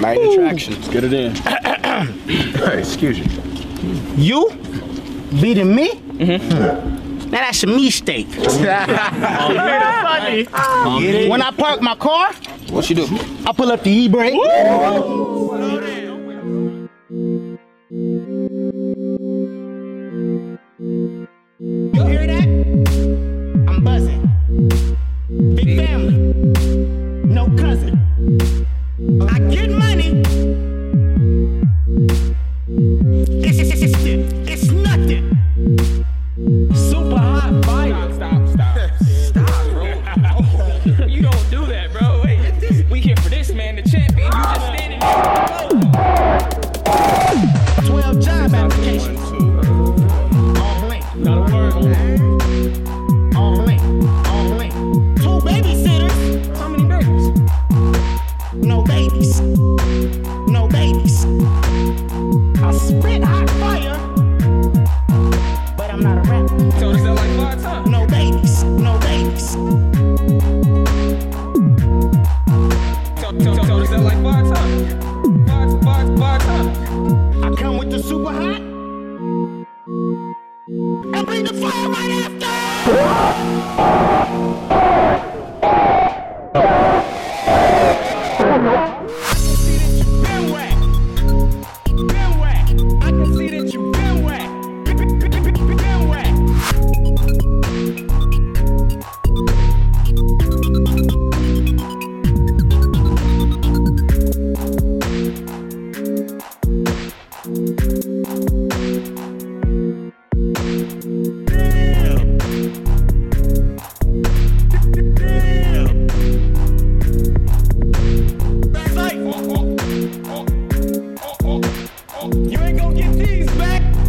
Light attraction. Let's get it in. Hey, excuse you. You beating me? Mm-hmm. Now that's a mistake. when I park my car, What you do? I pull up the e-brake. You hear that? I'm buzzing. Big family. No cousin. I get money. It's, it's, it's, it's, it's nothing. Super hot fire. Stop, stop, stop, bro. you don't do that, bro. We here for this, man, the champion. You just standing there. 12 job applications. All blank. Not a word. Babies. No babies. I spit hot fire. But I'm not a rapper. Told us that like five times. No babies. No babies. Told, told, told us that like five times. Five, five, five times. I come with the super hot. And bring the fire right after. get these back.